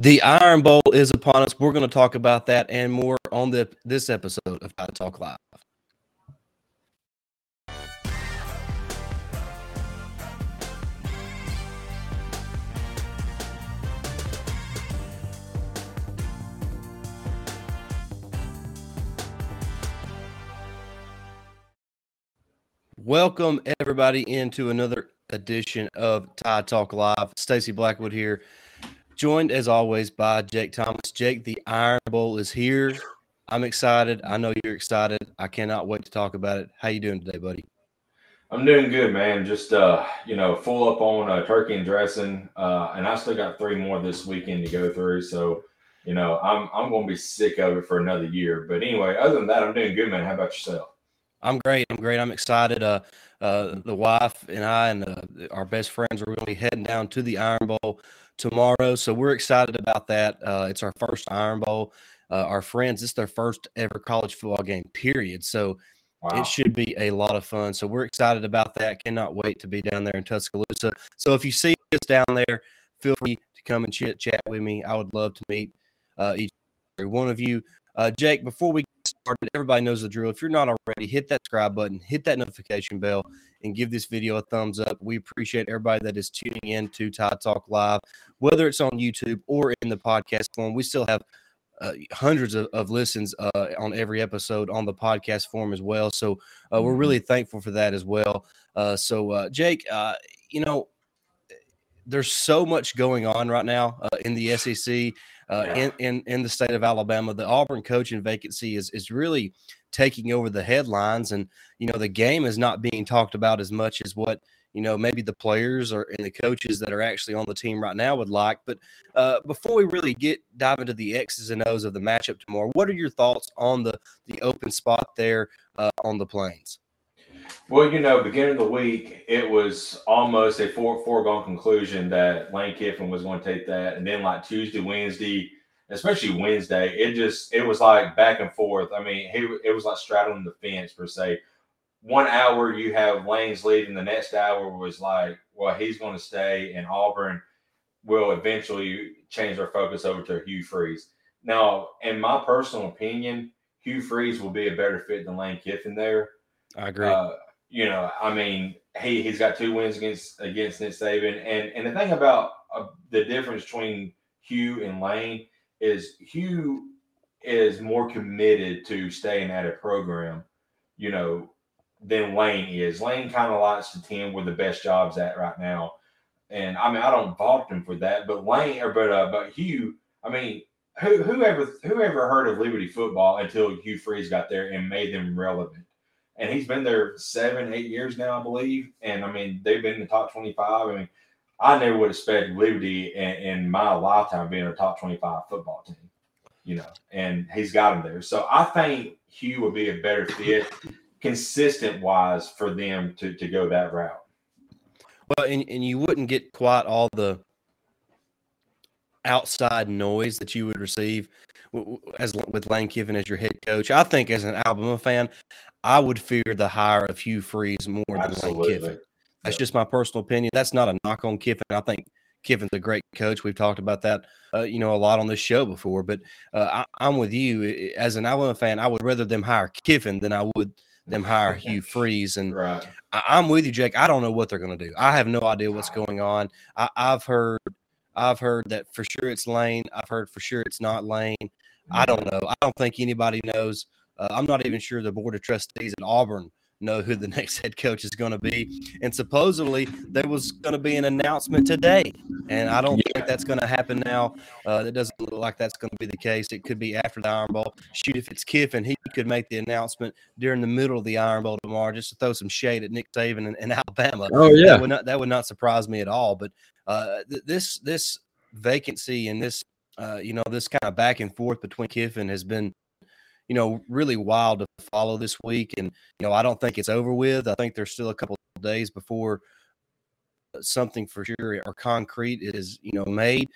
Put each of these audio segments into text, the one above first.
The Iron Bowl is upon us. We're going to talk about that and more on the this episode of Tide Talk Live. Welcome everybody into another edition of Tide Talk Live. Stacy Blackwood here joined as always by Jake Thomas. Jake, the Iron Bowl is here. I'm excited. I know you're excited. I cannot wait to talk about it. How you doing today, buddy? I'm doing good, man. Just uh, you know, full up on uh, turkey and dressing, uh, and I still got three more this weekend to go through. So, you know, I'm I'm gonna be sick of it for another year. But anyway, other than that, I'm doing good, man. How about yourself? I'm great. I'm great. I'm excited. Uh, uh, the wife and I and uh, our best friends are going to be heading down to the Iron Bowl tomorrow. So we're excited about that. Uh, it's our first Iron Bowl. Uh, our friends, it's their first ever college football game, period. So wow. it should be a lot of fun. So we're excited about that. Cannot wait to be down there in Tuscaloosa. So if you see us down there, feel free to come and chit chat with me. I would love to meet uh, each one of you. Uh, Jake, before we get started, everybody knows the drill. If you're not already, hit that subscribe button, hit that notification bell, and give this video a thumbs up. We appreciate everybody that is tuning in to Tide Talk Live, whether it's on YouTube or in the podcast form. We still have uh, hundreds of, of listens uh, on every episode on the podcast form as well. So uh, we're mm-hmm. really thankful for that as well. Uh, so, uh, Jake, uh, you know, there's so much going on right now in the SEC. Yeah. in, in in the state of Alabama, the Auburn coaching vacancy is is really taking over the headlines and you know the game is not being talked about as much as what you know maybe the players or and the coaches that are actually on the team right now would like but uh, before we really get dive into the x's and o's of the matchup tomorrow what are your thoughts on the the open spot there uh, on the plains well, you know, beginning of the week, it was almost a foregone conclusion that Lane Kiffin was going to take that, and then like Tuesday, Wednesday, especially Wednesday, it just it was like back and forth. I mean, he it was like straddling the fence per se. One hour you have Lane's leaving, the next hour was like, well, he's going to stay, and Auburn will eventually change their focus over to Hugh Freeze. Now, in my personal opinion, Hugh Freeze will be a better fit than Lane Kiffin there. I agree. Uh, you know, I mean, he he's got two wins against against Nick Saban, and and the thing about uh, the difference between Hugh and Lane is Hugh is more committed to staying at a program, you know, than Lane is. Lane kind of likes to tend where the best jobs at right now. And I mean, I don't fault him for that, but Lane or but uh, but Hugh, I mean, who whoever whoever heard of Liberty football until Hugh Freeze got there and made them relevant. And he's been there seven, eight years now, I believe. And I mean, they've been in the top 25. I mean, I never would expect Liberty in, in my lifetime being a top 25 football team, you know, and he's got them there. So I think Hugh would be a better fit, consistent wise, for them to, to go that route. Well, and, and you wouldn't get quite all the outside noise that you would receive as with Lane Kiffin as your head coach. I think as an Alabama fan, I would fear the hire of Hugh Freeze more Absolutely. than Lane Kiffin. That's just my personal opinion. That's not a knock on Kiffin. I think Kiffin's a great coach. We've talked about that, uh, you know, a lot on this show before. But uh, I, am with you as an Alabama fan. I would rather them hire Kiffin than I would them hire Hugh Freeze. And right. I, am with you, Jake. I don't know what they're going to do. I have no idea what's going on. I, I've heard, I've heard that for sure it's Lane. I've heard for sure it's not Lane. I don't mm-hmm. know. I don't think anybody knows. Uh, I'm not even sure the board of trustees at Auburn know who the next head coach is going to be. And supposedly there was going to be an announcement today, and I don't yeah. think that's going to happen now. Uh, it doesn't look like that's going to be the case. It could be after the Iron Bowl. Shoot, if it's Kiffin, he could make the announcement during the middle of the Iron Bowl tomorrow, just to throw some shade at Nick Saban and, and Alabama. Oh yeah, that would not that would not surprise me at all. But uh, th- this this vacancy and this uh, you know this kind of back and forth between Kiffin has been you know, really wild to follow this week. And, you know, I don't think it's over with. I think there's still a couple days before something for sure or concrete is, you know, made.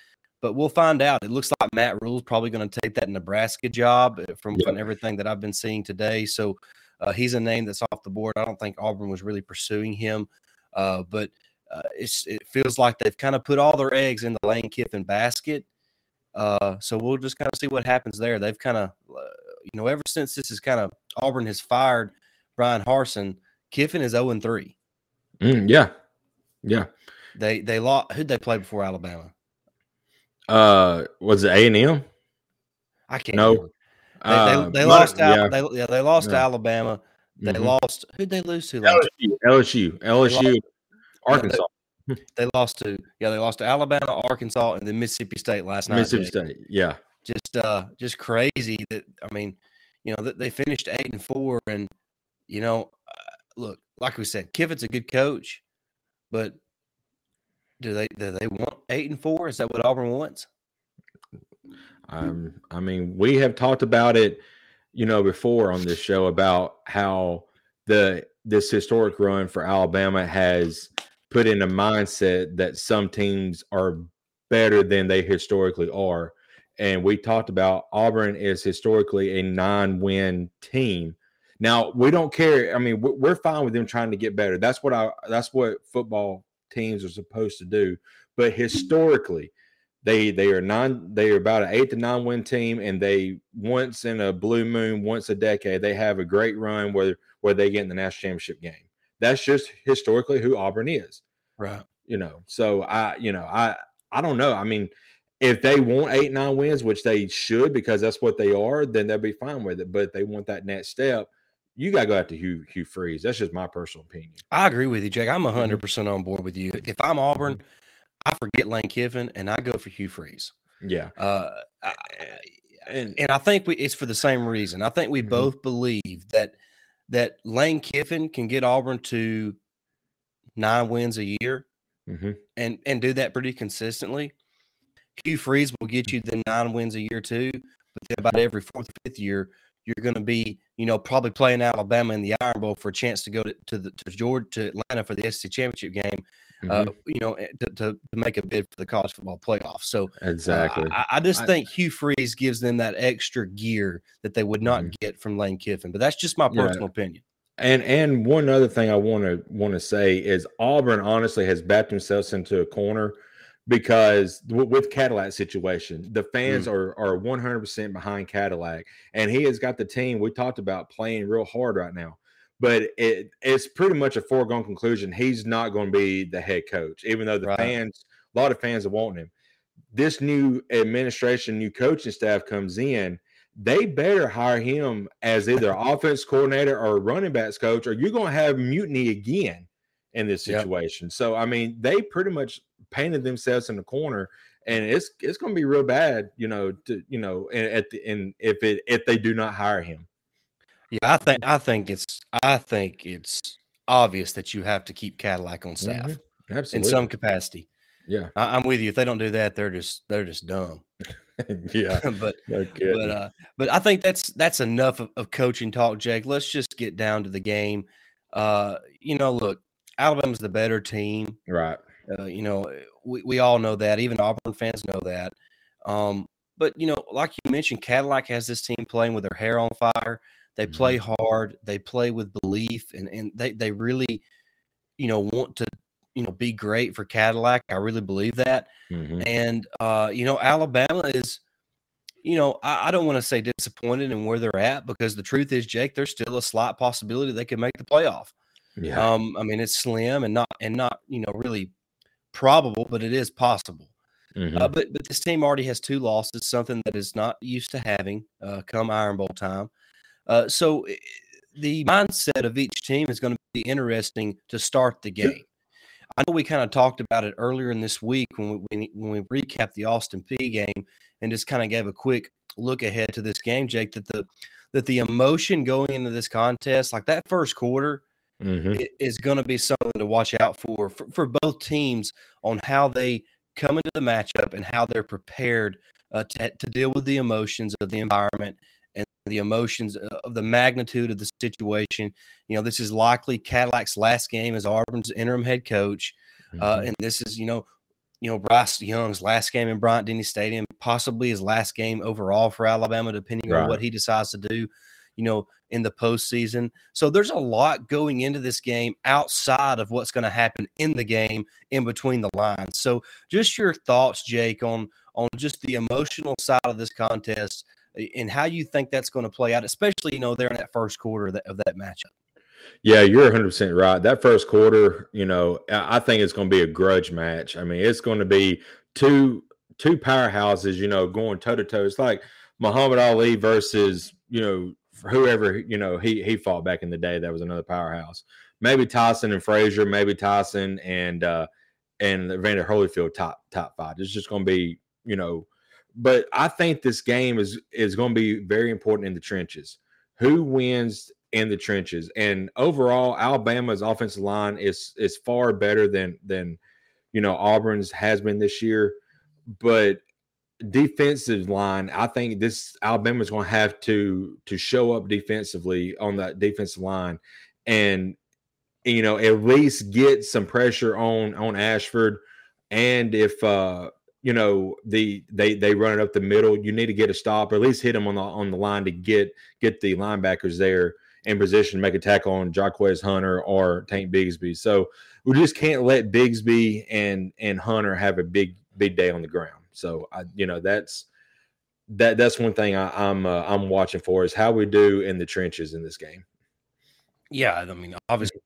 But we'll find out. It looks like Matt Rhule's probably going to take that Nebraska job uh, from, from everything that I've been seeing today. So uh, he's a name that's off the board. I don't think Auburn was really pursuing him. Uh, but uh, it feels like they've kind of put all their eggs in the Lane Kiffin basket Uh, so we'll just kind of see what happens there. They've kind of, uh, you know, ever since this is kind of Auburn has fired Bryan Harsin, Kiffin is zero and three. Mm, yeah, yeah. They they lost. Who'd they play before Alabama? Uh, was it A and M? I can't. No. remember. They, they, Uh, they but- lost. out. yeah. They yeah they lost to Yeah. Alabama. They Mhm. lost. Who'd they lose to? LSU, LSU, LSU, Arkansas, They lost to yeah they lost to Alabama, Arkansas, and then Mississippi State last night. Mississippi State. Yeah, Just uh just crazy that I mean, you know that they finished eight and four, and you know, uh, look like we said, Kiffin's a good coach, but do they do they want eight and four? Is that what Auburn wants? um, I mean, we have talked about it, you know, before on this show about how the this historic run for Alabama has put in a mindset that some teams are better than they historically are. And we talked about Auburn is historically a nine-win team. Now we don't care. I mean, we- we're fine with them trying to get better. That's what I. That's what football teams are supposed to do. But historically, they they are nine. They are about an eight to nine win team, and they once in a blue moon, once a decade, they have a great run where where they get in the national championship game. That's just historically who Auburn is Right. you know so i you know i i don't know i mean if they want eight nine wins which they should because that's what they are then they'll be fine with it but if they want that next step you got to go after hugh hugh freeze that's just my personal opinion I agree with you, Jake. I'm Mm-hmm. hundred percent on board with you. If I'm Auburn, I forget Lane Kiffin and I go for Hugh Freeze. yeah Uh, I, and and I think we, it's for the same reason. I think we Mhm. both believe that that Lane Kiffin can get Auburn to nine wins a year mhm, and and do that pretty consistently. Hugh Freeze will get you the nine wins a year too, but then about every fourth, fifth year, you're going to be, you know, probably playing Alabama in the Iron Bowl for a chance to go to, to the to Georgia to Atlanta for the SEC championship game. Uh, mhm, you know, eh, to, to, to make a bid for the college football playoff. So uh, exactly I, I just I- think Hugh Freeze gives them that extra gear that they would not Mhm. get from Lane Kiffin. But that's just my Yeah. personal opinion. And and one other thing I want to want to say is Auburn honestly has backed themselves into a corner because w- with Cadillac situation, the fans are are 100% behind Cadillac and he has got the team we talked about playing real hard right now. But it it's pretty much a foregone conclusion he's not going to be the head coach even though the Right. fans a lot of fans are wanting him. This new administration, new coaching staff comes in, they better hire him as either offense coordinator or running backs coach, or you're going to have mutiny again in this Yep. situation. So, I mean, they pretty much painted themselves in the corner, and it's it's going to be real bad, you know. To you know, and at the and if it if they do not hire him, Yeah, I think I think it's I think it's obvious that you have to keep Cadillac on staff Mhm. in some capacity. yeah, I, I'm with you. If they don't do that, they're just they're just dumb. yeah, but no but uh but I think that's that's enough of, of coaching talk, Jake. Let's just get down to the game. Uh, you know, look, Alabama's the better team. right, Uh, you know, we, we all know that. Even Auburn fans know that. Um, but you know, like you mentioned, Cadillac has this team playing with their hair on fire. They Mhm. play hard. They play with belief, and and they they really, you know, want to you know be great for Cadillac. I really believe that. Mhm. And uh, you know, Alabama is, you know, I, I don't want to say disappointed in where they're at because the truth is, Jake, there's still a slight possibility they could make the playoff. yeah, Um, I mean, it's slim and not and not you know really probable, but it is possible. Mhm. Uh, but but this team already has two losses, something that is not used to having uh, come Iron Bowl time. Uh, so the mindset of each team is going to be interesting to start the game. I know we kind of talked about it earlier in this week when we when, we recapped the Austin Peay game and just kind of gave a quick look ahead to this game, Jake. That the that the emotion going into this contest, like that first quarter, Mhm. is going to be something to watch out for, for for both teams on how they come into the matchup and how they're prepared uh, to, to deal with the emotions of the environment and the emotions uh, of the magnitude of the situation. You know, this is likely Cadillac's last game as Auburn's interim head coach, uh, Mhm. and this is you know, you know Bryce Young's last game in Bryant Denny Stadium, possibly his last game overall for Alabama, depending on what he decides to do. you know, in the postseason. So there's a lot going into this game outside of what's going to happen in the game in between the lines. So just your thoughts, Jake, on on just the emotional side of this contest and how you think that's going to play out, especially you know there in that first quarter of that, of that matchup. Yeah, you're 100 percent right. That first quarter, you know, I think it's going to be a grudge match. I mean, it's going to be two two powerhouses, you know, going toe to toe. It's like Muhammad Ali versus you know whoever you know he he fought back in the day. That was another powerhouse. Maybe Tyson and Frazier. Maybe Tyson and uh and Evander Holyfield top top five. It's just going to be you know but I think this game is is going to be very important in the trenches. Who wins in the trenches? And overall, Alabama's offensive line is is far better than than you know Auburn's has been this year. But defensive line, I think this Alabama's going to have to to show up defensively on that defensive line, and you know at least get some pressure on on Ashford. And if uh you know the they they run it up the middle. You need to get a stop or at least hit them on the on the line to get get the linebackers there in position to make a tackle on Jarquez Hunter or Tank Bigsby. So we just can't let Bigsby and and Hunter have a big big day on the ground. So I you know that's that that's one thing I, am I'm, uh, I'm watching for is how we do in the trenches in this game. Yeah, I mean, obviously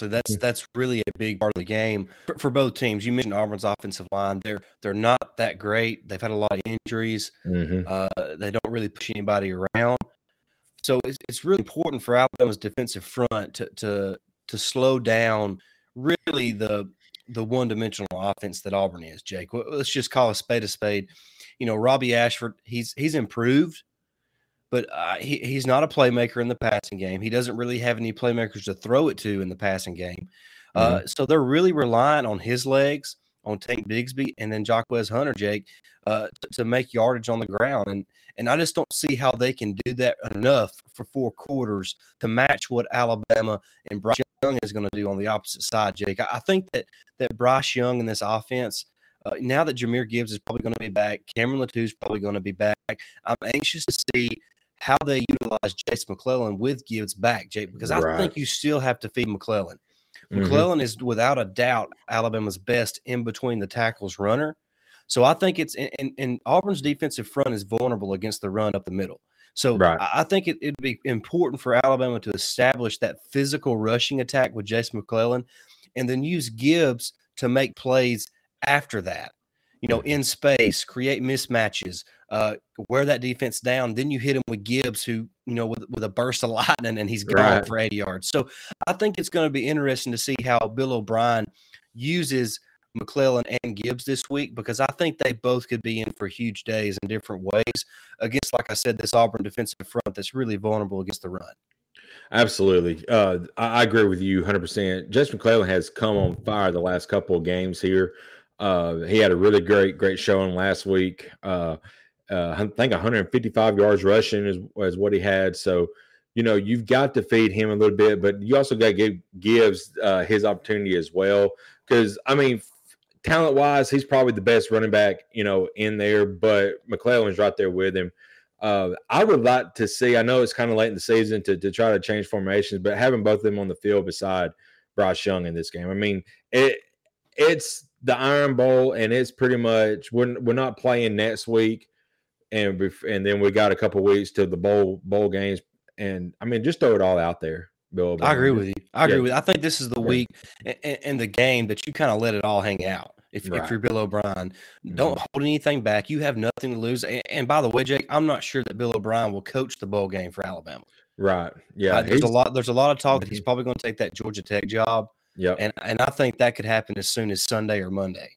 so that's that's really a big part of the game for, for, both teams. You mentioned Auburn's offensive line; they're they're not that great. They've had a lot of injuries. Mm-hmm. Uh, they don't really push anybody around. So it's, it's really important for Alabama's defensive front to to to slow down really the the one dimensional offense that Auburn is. Jake, let's just call a spade a spade. You know, Robbie Ashford, he's he's improved but uh, he, he's not a playmaker in the passing game. He doesn't really have any playmakers to throw it to in the passing game. Uh, mm-hmm. so they're really relying on his legs, on Tank Bigsby, and then Jarquez Hunter, Jake, uh, to, to, make yardage on the ground. And and I just don't see how they can do that enough for four quarters to match what Alabama and Bryce Young is going to do on the opposite side, Jake. I, I think that that Bryce Young in this offense. Uh, now that Jahmyr Gibbs is probably going to be back, Cameron Latu is probably going to be back. I'm anxious to see how they utilize Jase McClellan with Gibbs back, Jake, because I right. think you still have to feed McClellan. Mm-hmm. McClellan is without a doubt Alabama's best in between the tackles runner. So I think it's and, and Auburn's defensive front is vulnerable against the run up the middle. So right. I think it, would be important for Alabama to establish that physical rushing attack with Jase McClellan and then use Gibbs to make plays after that. You know, in space, create mismatches, uh, wear that defense down. Then you hit him with Gibbs, who you know with with a burst of lightning, and he's gone right. for eighty yards. So I think it's going to be interesting to see how Bill O'Brien uses McClellan and Gibbs this week because I think they both could be in for huge days in different ways against, like I said, this Auburn defensive front that's really vulnerable against the run. Absolutely. Uh, I, I, agree with you 100%. Jase McClellan has come on fire the last couple of games here. Uh, he had a really great, great showing last week. Uh, uh, I think 155 yards rushing is, is what he had. So, you know, you've got to feed him a little bit, but you also got to give Gibbs uh, his opportunity as well. Because I mean, talent wise, he's probably the best running back, you know, in there. But McClellan's right there with him. Uh, I would like to see. I know it's kind of late in the season to to try to change formations, but having both of them on the field beside Bryce Young in this game, I mean, it it's the Iron Bowl, and it's pretty much we're we're not playing next week and and then we got a couple weeks to the bowl bowl games, and I mean, just throw it all out there, Bill. I agree with you. I agree yeah. with. You. I think this is the week in the game that you kind of let it all hang out. If, right. if you're Bill O'Brien, don't mm-hmm. hold anything back. You have nothing to lose. And, and, by the way, Jake, I'm not sure that Bill O'Brien will coach the bowl game for Alabama. Right. Yeah. Uh, there's a lot. There's a lot of talk mm-hmm. that he's mm-hmm. probably going to take that Georgia Tech job. Yeah. And and I think that could happen as soon as Sunday or Monday.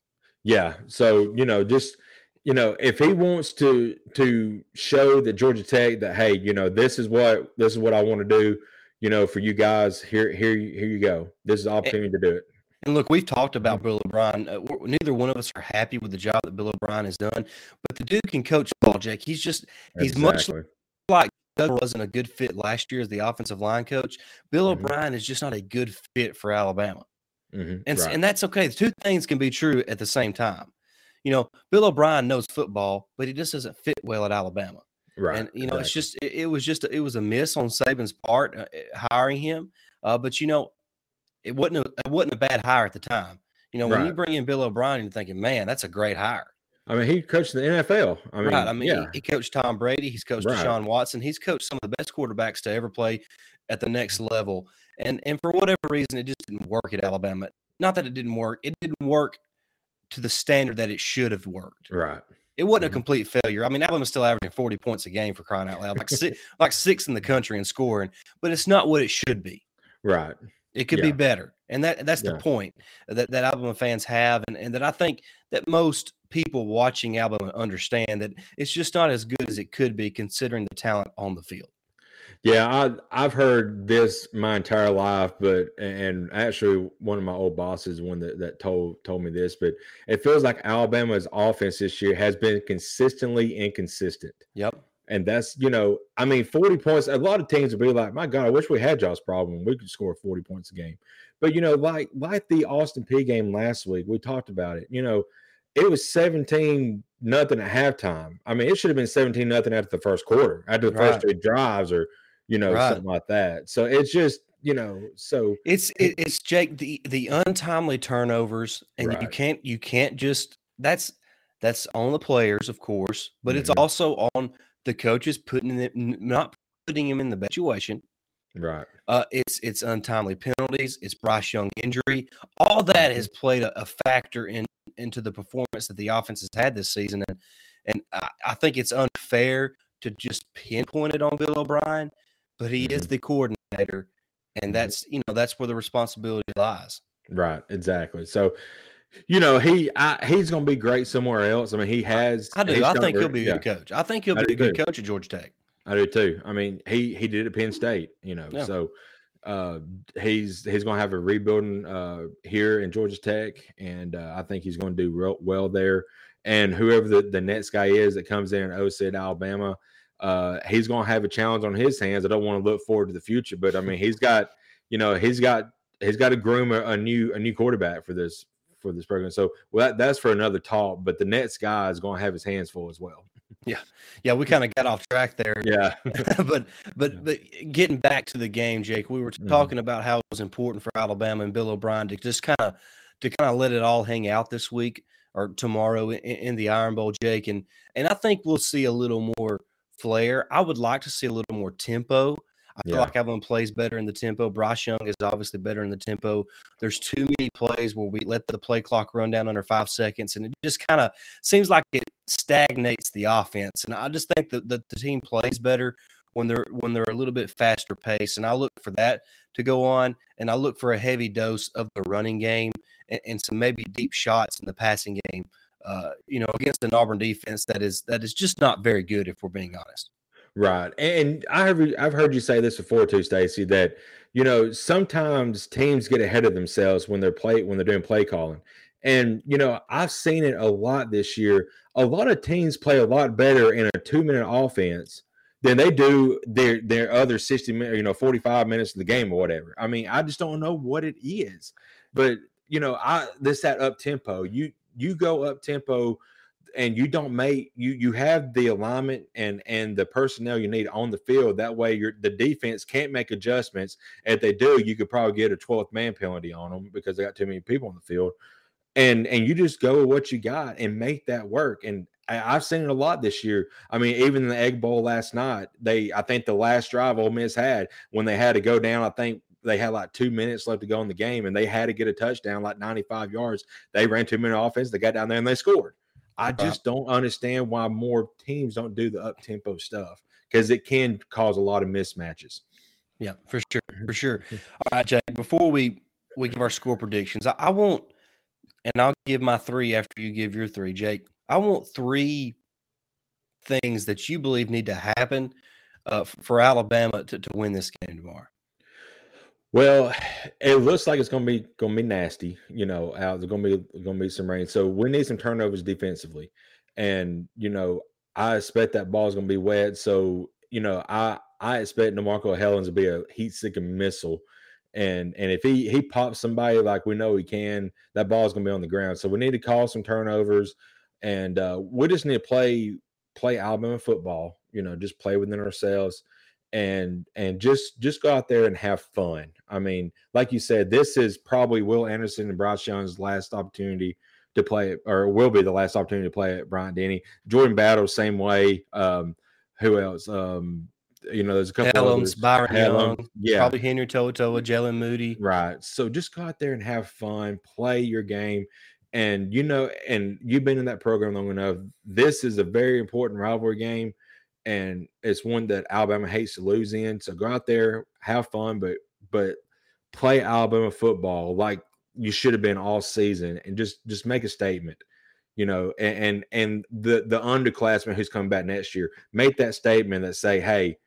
Yeah. So you know, just you know, if he wants to to show that Georgia Tech that hey, you know, this is what this is what I want to do, you know, for you guys. Here, here, here you go. This is the opportunity and, to do it. And look, we've talked about Bill O'Brien. Uh, neither one of us are happy with the job that Bill O'Brien has done, but the dude can coach ball, Jack. He's just he's exactly. much like Doug wasn't a good fit last year as the offensive line coach. Bill mm-hmm. O'Brien is just not a good fit for Alabama. Mm-hmm. And, right. and that's okay. The two things can be true at the same time. You know, Bill O'Brien knows football, but he just doesn't fit well at Alabama. Right. And you know, it's just it, it was just it was a miss on Saban's part uh, hiring him. Uh, but you know, it wasn't a, it wasn't a bad hire at the time. You know, when you bring in Bill O'Brien, you're thinking, man, that's a great hire. I mean, he coached the NFL. I mean, right. I mean, he- yeah, he, coached Tom Brady. He's coached Right. Deshaun Watson. He's coached some of the best quarterbacks to ever play at the next level. And and for whatever reason, it just didn't work at Alabama. Not that it didn't work. It didn't work to the standard that it should have worked. right. It wasn't Mhm. a complete failure. I mean, Alabama's still averaging 40 points a game for crying out loud, like six, like six in the country in scoring, but it's not what it should be. Right. It could Yeah. be better. And that that's the point that, that Alabama fans have, and, and that I think that most people watching Alabama understand that it's just not as good as it could be considering the talent on the field. Yeah, I I've heard this my entire life, but and actually one of my old bosses, one that, that told told me this, but it feels like Alabama's offense this year has been consistently inconsistent. Yep. And that's, you know, I mean, 40 points. A lot of teams will be like, my God, I wish we had Josh problem. We could score 40 points a game. But, you know, like like the Austin Peay game last week, we talked about it. You know, it was 17 nothing at halftime. I mean, it should have been 17 nothing after the first quarter, after the Right. first three drives, or, you know, Right. something like that. So it's just, you know, so It's it, it's Jake the the untimely turnovers, and you can't you can't just that's that's on the players, of course, but it's Mhm. also on the coaches putting it not putting him in the situation. right. Uh, it's it's untimely penalties, it's Bryce Young injury, all that has played a, a factor in into the performance that the offense has had this season, and and I, I think it's unfair to just pinpoint it on Bill O'Brien, but he is the coordinator, and Mhm. that's you know that's where the responsibility lies. Right. Exactly. So, you know, he I, he's going to be great somewhere else. I mean, he has. I do. I think he'll be a yeah. good coach. I think he'll I be a good too. coach at Georgia Tech. I do too. I mean, he he did it at Penn State, you know. Yeah. So uh he's he's going to have a rebuilding uh here in Georgia Tech and uh, I think he's going to do real well there. And whoever the, the next guy is that comes in at OC at Alabama, uh he's going to have a challenge on his hands. I don't want to look forward to the future, but I mean, he's got, you know, he's got he's got to groom a, a new a new quarterback for this for this program. So well, that, that's for another talk, but the next guy is going to have his hands full as well. Yeah, yeah, we kind of got off track there. Yeah. but but but getting back to the game, Jake, we were Mhm. talking about how it was important for Alabama and Bill O'Brien to just kind of to kind of let it all hang out this week or tomorrow in, in the Iron Bowl, Jake, and and I think we'll see a little more flair. I would like to see a little more tempo. I feel Yeah. like Alabama plays better in the tempo. Bryce Young is obviously better in the tempo. There's too many plays where we let the play clock run down under five seconds, and it just kind of seems like it stagnates the offense. And I just think that, that the team plays better when they're when they're a little bit faster pace. And I look for that to go on, and I look for a heavy dose of the running game and, and some maybe deep shots in the passing game. Uh, you know, against an Auburn defense that is that is just not very good, if we're being honest. Right. And I have I've heard you say this before too, Stacy, that you know, sometimes teams get ahead of themselves when they're play when they're doing play calling. And you know, I've seen it a lot this year. A lot of teams play a lot better in a two-minute offense than they do their their other 60 minutes, you know, 45 minutes of the game or whatever. I mean, I just don't know what it is. But you know, I this that up tempo. You you go up tempo and you don't make you you have the alignment and and the personnel you need on the field. That way your the defense can't make adjustments. If they do you could probably get a 12th man penalty on them because they got too many people on the field. And and you just go with what you got and make that work. And I, I've seen it a lot this year. I mean, even the Egg Bowl last night, they I think the last drive Ole Miss had when they had to go down, I think they had like two minutes left to go in the game, and they had to get a touchdown, like 95 yards. They ran two minute offense, they got down there and they scored. I just don't understand why more teams don't do the up tempo stuff because it can cause a lot of mismatches. Yeah, for sure, for sure. All right, Jake. Before we we give our score predictions, I, I want, and I'll give my three after you give your three, Jake. I want three things that you believe need to happen uh, for Alabama to, to win this game tomorrow. Well, it looks like it's gonna be gonna be nasty. You know, out there's gonna be gonna be some rain, so we need some turnovers defensively, and you know, I expect that ball is gonna be wet. So you know, I I expect Demarco Hellams to be a heat seeking missile, and and if he he pops somebody like we know he can, that ball is gonna be on the ground. So we need to call some turnovers, and uh, we just need to play play Alabama football. you know, just play within ourselves and and just just go out there and have fun. I mean, like you said, this is probably Will Anderson and Bryce Young's last opportunity to play or will be the last opportunity to play at Bryant Denny. Jordan Battle, same way. Um, who else? Um, you know, there's a couple Helms, others. Byron Helm, Young, yeah, probably Henry To'oto'o, Jaylen Moody. Right. So just go out there and have fun, play your game. And you know, and you've been in that program long enough. This is a very important rivalry game, and it's one that Alabama hates to lose in. So go out there, have fun, but but play Alabama football like you should have been all season, and just just make a statement. You know, and and, and the the underclassman who's coming back next year, make that statement that say, "Hey,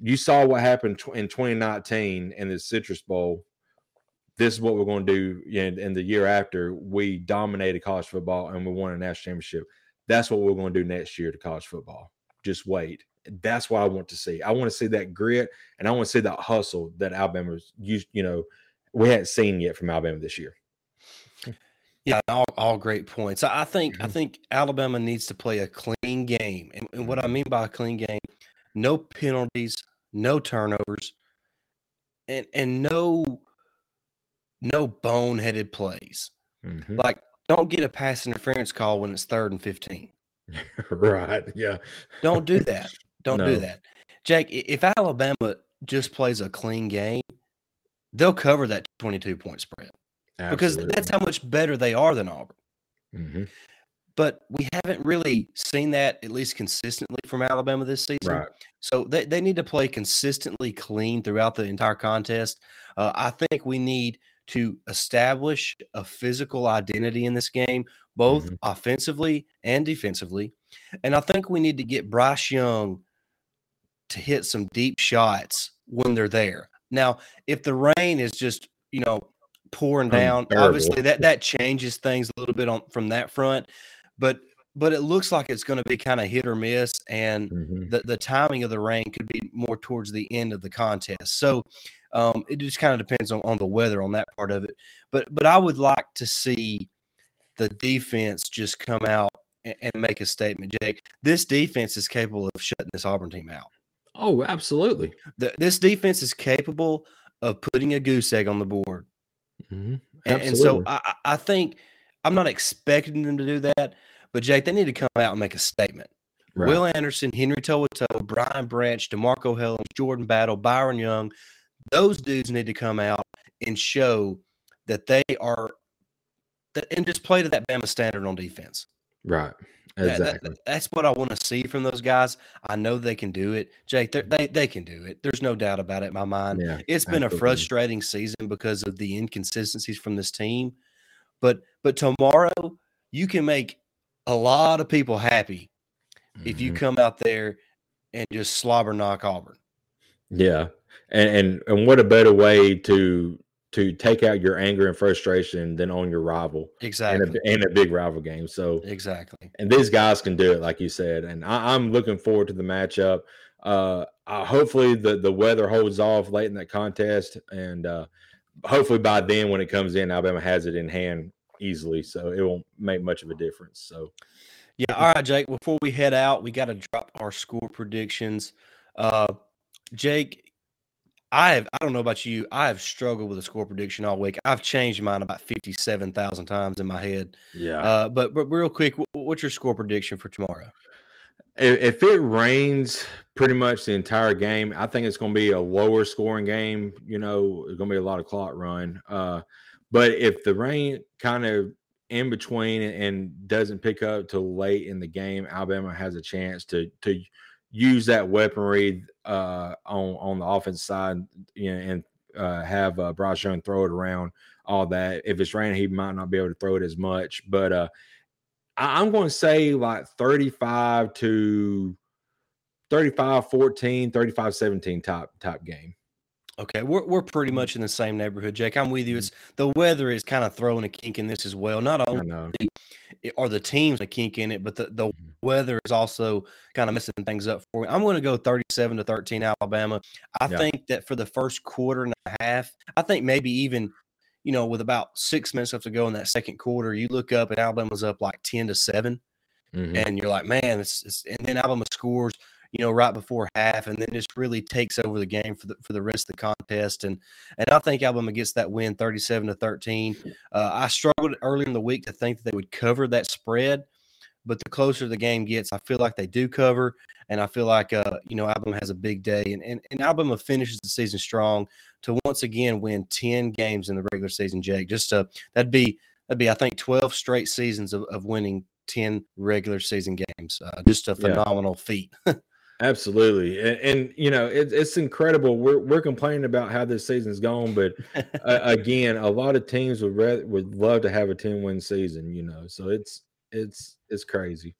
you saw what happened in 2019 in the Citrus Bowl. This is what we're going to do in, in the year after. We dominated college football and we won a national championship. That's what we're going to do next year to college football. Just wait. That's what I want to see. I want to see that grit and I want to see that hustle that Alabama's used. You know, we hadn't seen yet from Alabama this year. Yeah, all, all great points. I I think I Mhm. think Alabama needs to play a clean game, and, and what I mean by a clean game, no penalties, no turnovers, and and no no boneheaded plays. Mhm. Like, don't get a pass interference call when it's third and fifteen. right. Yeah. Don't do that. Don't do that, Jake. If Alabama just plays a clean game, they'll cover that twenty-two point spread because that's how much better they are than Auburn. hmm but we haven't really seen that at least consistently from Alabama this season. right. So they, they need to play consistently clean throughout the entire contest. Uh, I think we need to establish a physical identity in this game, both Mhm. offensively and defensively. And I think we need to get Bryce Young to hit some deep shots when they're there. Now, if the rain is just, you know, pouring down, obviously that that changes things a little bit on from that front. But but it looks like it's going to be kind of hit or miss, and Mhm. the, the timing of the rain could be more towards the end of the contest. So um, it just kind of depends on, on the weather on that part of it. But but I would like to see the defense just come out and, make a statement, Jake. This defense is capable of shutting this Auburn team out. Oh, absolutely. The, this defense is capable of putting a goose egg on the board. Mhm. And, and so I, I think I'm not expecting them to do that, but Jake, they need to come out and make a statement. Right. Will Anderson, Henry To'oto'o, Brian Branch, DeMarco Hellams, Jordan Battle, Byron Young, those dudes need to come out and show that they are that and just play to that Bama standard on defense. right. That- that- Exactly. that's what I want to see from those guys. I know they can do it. Jake, they they can do it. There's no doubt about it in my mind. yeah. It's been a frustrating season because of the inconsistencies from this team. But but tomorrow you can make a lot of people happy if you Mhm. come out there and just slobber knock Auburn. Yeah, and, and and what a better way to to take out your anger and frustration than on your rival Exactly. a, in a big rival game. So, Exactly. and these guys can do it, like you said, and I, I'm looking forward to the matchup. Uh, uh, hopefully the the weather holds off late in that contest, and uh, hopefully by then when it comes in, Alabama has it in hand easily, so it won't make much of a difference. So, Yeah. All right, Jake. Before we head out, we got to drop our score predictions. Uh, Jake, I have I don't know about you. I have struggled with a score prediction all week. I've changed mine about fifty-seven thousand times in my head. yeah, Uh, but but real quick, what's your score prediction for tomorrow? If, if it rains pretty much the entire game, I think it's going to be a lower scoring game. You know, it's going to be a lot of clock run. Uh, but if the rain kind of in between and doesn't pick up till late in the game, Alabama has a chance to to use that weaponry uh, on on the offense side you know, and uh, have uh, Bryce Young throw it around. All that. If it's raining, he might not be able to throw it as much. But uh, I- I'm going to say like 35 to 35 14, 35 17 top top game. Okay, we're we're pretty much in the same neighborhood, Jake. I'm with you. Mhm. It's the weather is kind of throwing a kink in this as well. Not only are the teams a kink in it, but the, the Mhm. weather is also kind of messing things up for me. I'm going to go 37 to 13 Alabama. I Yeah. think that for the first quarter and a half, I think maybe even, you know, with about six minutes left to go in that second quarter, you look up and Alabama's up like 10 to 7 Mhm. and you're like, man, it's, it's and then Alabama scores, you know, right before half, and then just really takes over the game for the for the rest of the contest. And and I think Alabama gets that win, thirty-seven to thirteen. Uh, I struggled earlier in the week to think that they would cover that spread, but the closer the game gets, I feel like they do cover, and I feel like uh, you know Alabama has a big day, and and, and Alabama finishes the season strong to once again win ten games in the regular season. Jake, just uh, that'd be that'd be I think twelve straight seasons of, of winning 10 regular season games. Uh, just a phenomenal yeah. feat. Absolutely, and, and, you know it, it's incredible. We're we're complaining about how this season's gone, but uh, again, a lot of teams would rather, would love to have a ten win season. You know, so it's it's it's crazy,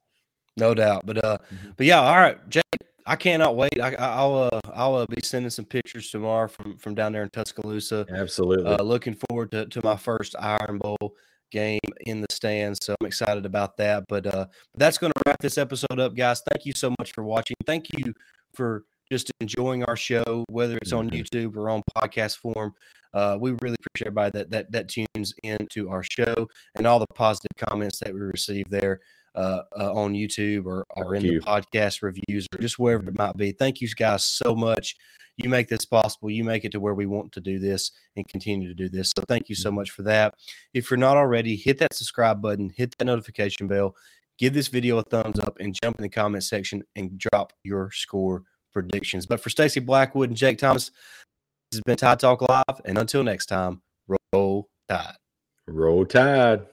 no doubt. But uh, mm-hmm. but yeah, all right, Jake, I cannot wait. I, will uh, I'll uh, be sending some pictures tomorrow from from down there in Tuscaloosa. Absolutely, uh, looking forward to to my first Iron Bowl game in the stands. So I'm excited about that. But uh, that's going to wrap this episode up, guys. Thank you so much for watching. Thank you for just enjoying our show, whether it's on mm-hmm. YouTube or on podcast form. Uh, we really appreciate everybody that that that tunes into our show and all the positive comments that we receive there uh, uh, on YouTube or, or in you. the podcast reviews or just wherever it might be. Thank you guys so much you make this possible. You make it to where we want to do this and continue to do this. So thank you so much for that. If you're not already, hit that subscribe button, hit that notification bell, give this video a thumbs up, and jump in the comment section and drop your score predictions. But for Stacy Blackwood and Jake Thomas, this has been Tide Talk Live. And until next time, roll tide. Roll tide.